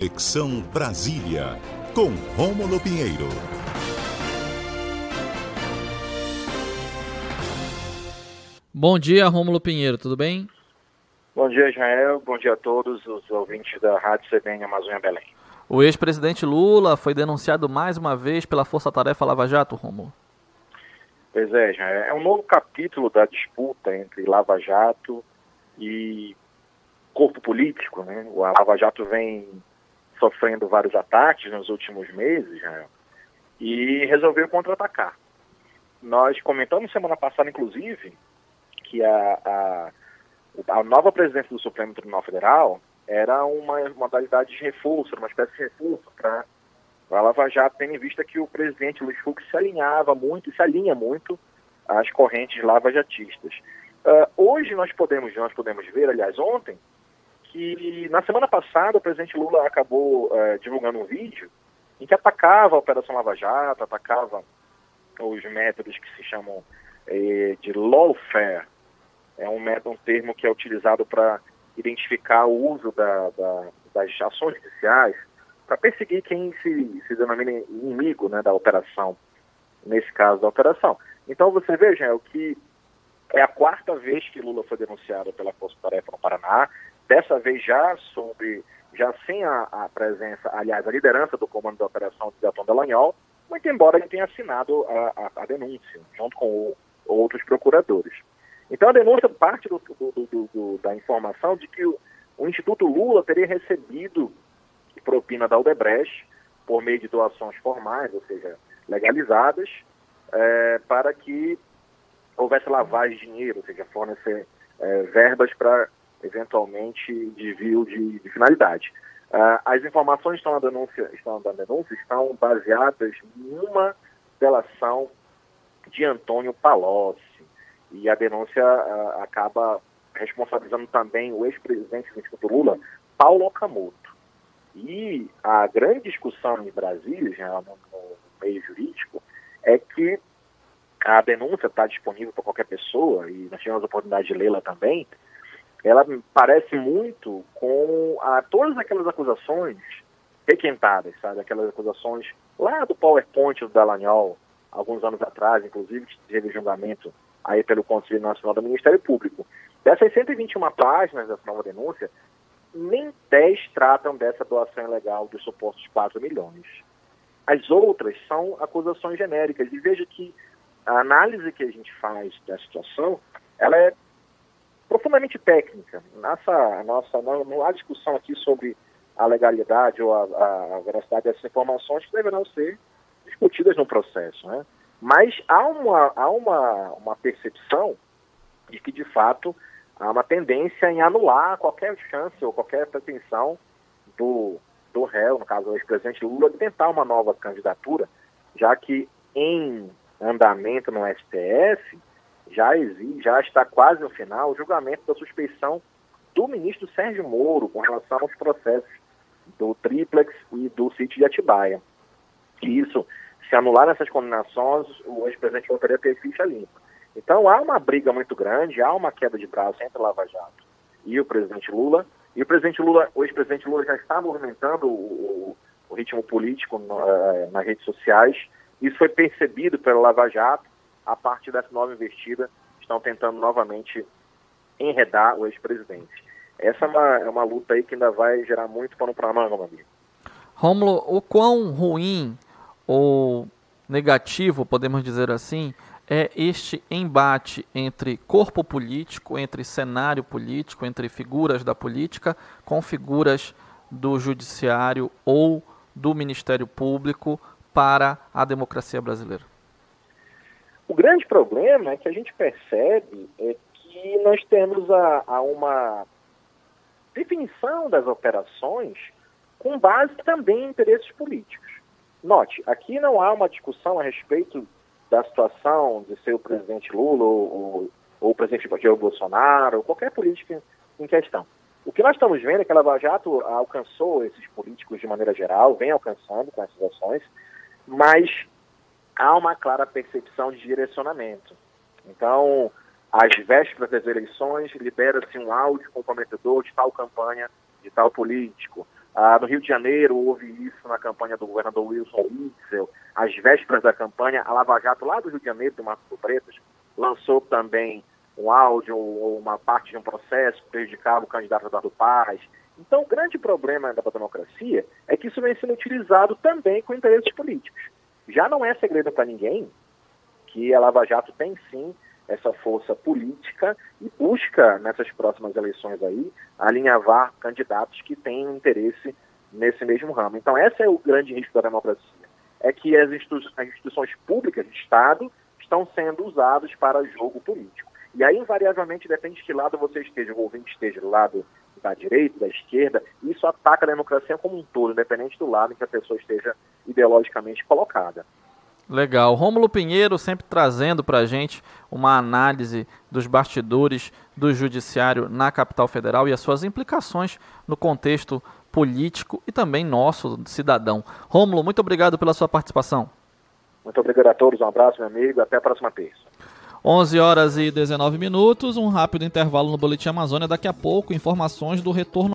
Conexão Brasília, com Rômulo Pinheiro. Bom dia, Rômulo Pinheiro, tudo bem? Bom dia, Israel. Bom dia a todos os ouvintes da Rádio CBN Amazônia Belém. O ex-presidente Lula foi denunciado mais uma vez pela Força Tarefa Lava Jato, Rômulo. Pois é, Israel. É um novo capítulo da disputa entre Lava Jato e corpo político, né? O Lava Jato vem sofrendo vários ataques nos últimos meses, Israel, e resolveu contra-atacar. Nós comentamos semana passada, inclusive, que a, a, a nova presidência do Supremo Tribunal Federal era uma modalidade de reforço, uma espécie de reforço para a Lava Jato, tendo em vista que o presidente Luiz Fux se alinhava muito, se alinha muito às correntes lavajatistas. Uh, hoje nós podemos, nós podemos ver, aliás, ontem, que na semana passada o presidente Lula acabou uh, divulgando um vídeo em que atacava a Operação Lava Jato, atacava os métodos que se chamam eh, de lawfare. É um método, um termo que é utilizado para identificar o uso da, da, das ações judiciais para perseguir quem se, se denomina inimigo né, da operação, nesse caso da operação. Então você veja o que é a quarta vez que Lula foi denunciado pela Força Tarefa no Paraná, dessa vez já sobre, já sem a, a presença, aliás, a liderança do comando da operação de Delton Dallagnol, muito embora ele tenha assinado a, a, a denúncia, junto com o, outros procuradores. Então a denúncia parte do, do, do, da informação de que o, o, Instituto Lula teria recebido propina da Aldebrecht por meio de doações formais, ou seja, legalizadas, é, para que houvesse lavagem de dinheiro, ou seja, fornecer é, verbas para eventualmente desvio de, de finalidade. Uh, as informações estão na denúncia, estão na denúncia estão baseadas em uma delação de Antônio Palocci e a denúncia uh, acaba responsabilizando também o ex-presidente do Instituto Lula, Paulo Okamoto. E a grande discussão em Brasília, já no, no meio jurídico, é que a denúncia está disponível para qualquer pessoa, e nós tivemos a oportunidade de lê-la também, ela parece muito com a, todas aquelas acusações requentadas, sabe? Aquelas acusações lá do PowerPoint do Dallagnol, alguns anos atrás, inclusive, que teve julgamento aí pelo Conselho Nacional do Ministério Público. Dessas 121 páginas dessa nova denúncia, nem 10 tratam dessa doação ilegal dos supostos 4 milhões. As outras são acusações genéricas. E veja que a análise que a gente faz da situação, ela é profundamente técnica. Nossa, nossa, não, não há discussão aqui sobre a legalidade ou a, a, veracidade dessas informações que deverão ser discutidas no processo. Né? Mas há, uma, há uma, uma percepção de que, de fato, há uma tendência em anular qualquer chance ou qualquer pretensão do, do réu, no caso o ex-presidente Lula, de tentar uma nova candidatura, já que em andamento no STF já existe, já está quase no final o julgamento da suspeição do ministro Sérgio Moro com relação aos processos do Triplex e do sítio de Atibaia. E isso, se anular essas condenações, o ex-presidente voltaria a ter ficha limpa. Então há uma briga muito grande, há uma queda de braço entre Lava Jato e o presidente Lula. E o presidente Lula, o ex-presidente Lula já está movimentando o, o, ritmo político eh, nas redes sociais. Isso foi percebido pela Lava Jato a partir dessa nova investida, estão tentando novamente enredar o ex-presidente. Essa é uma, é uma luta aí que ainda vai gerar muito pano para manga, meu amigo. Rômulo, o quão ruim ou negativo, podemos dizer assim, é este embate entre corpo político, entre cenário político, entre figuras da política com figuras do judiciário ou do Ministério Público para a democracia brasileira? O grande problema é que a gente percebe é que nós temos a, a uma definição das operações com base também em interesses políticos. Note, aqui não há uma discussão a respeito da situação de ser o presidente Lula ou, ou, ou o presidente Jair Bolsonaro, ou qualquer político em, em questão. O que nós estamos vendo é que a Lava Jato alcançou esses políticos de maneira geral, vem alcançando com essas ações, mas há uma clara percepção de direcionamento. Então, às vésperas das eleições, libera-se um áudio comprometedor de tal campanha, de tal político. Ah, no Rio de Janeiro houve isso na campanha do governador Wilson Witzel, às vésperas da campanha, a Lava Jato lá do Rio de Janeiro, do Marco Pretas, lançou também um áudio ou uma parte de um processo que prejudicava o candidato Eduardo Paz. Então, o grande problema da democracia é que isso vem sendo utilizado também com interesses políticos. Já não é segredo para ninguém que a Lava Jato tem sim essa força política e busca nessas próximas eleições aí alinhavar candidatos que têm interesse nesse mesmo ramo. Então, esse é o grande risco da democracia, é que as, institu as instituições públicas de Estado estão sendo usadas para jogo político. E aí, invariavelmente, depende de que lado você esteja, o ouvinte esteja do lado da direita, da esquerda, isso ataca a democracia como um todo, independente do lado em que a pessoa esteja ideologicamente colocada. Legal. Rômulo Pinheiro sempre trazendo para a gente uma análise dos bastidores do judiciário na capital federal e as suas implicações no contexto político e também nosso cidadão. Rômulo, muito obrigado pela sua participação. Muito obrigado a todos, um abraço, meu amigo, até a próxima terça. 11 horas e 19 minutos, um rápido intervalo no Boletim Amazônia. Daqui a pouco, informações do retorno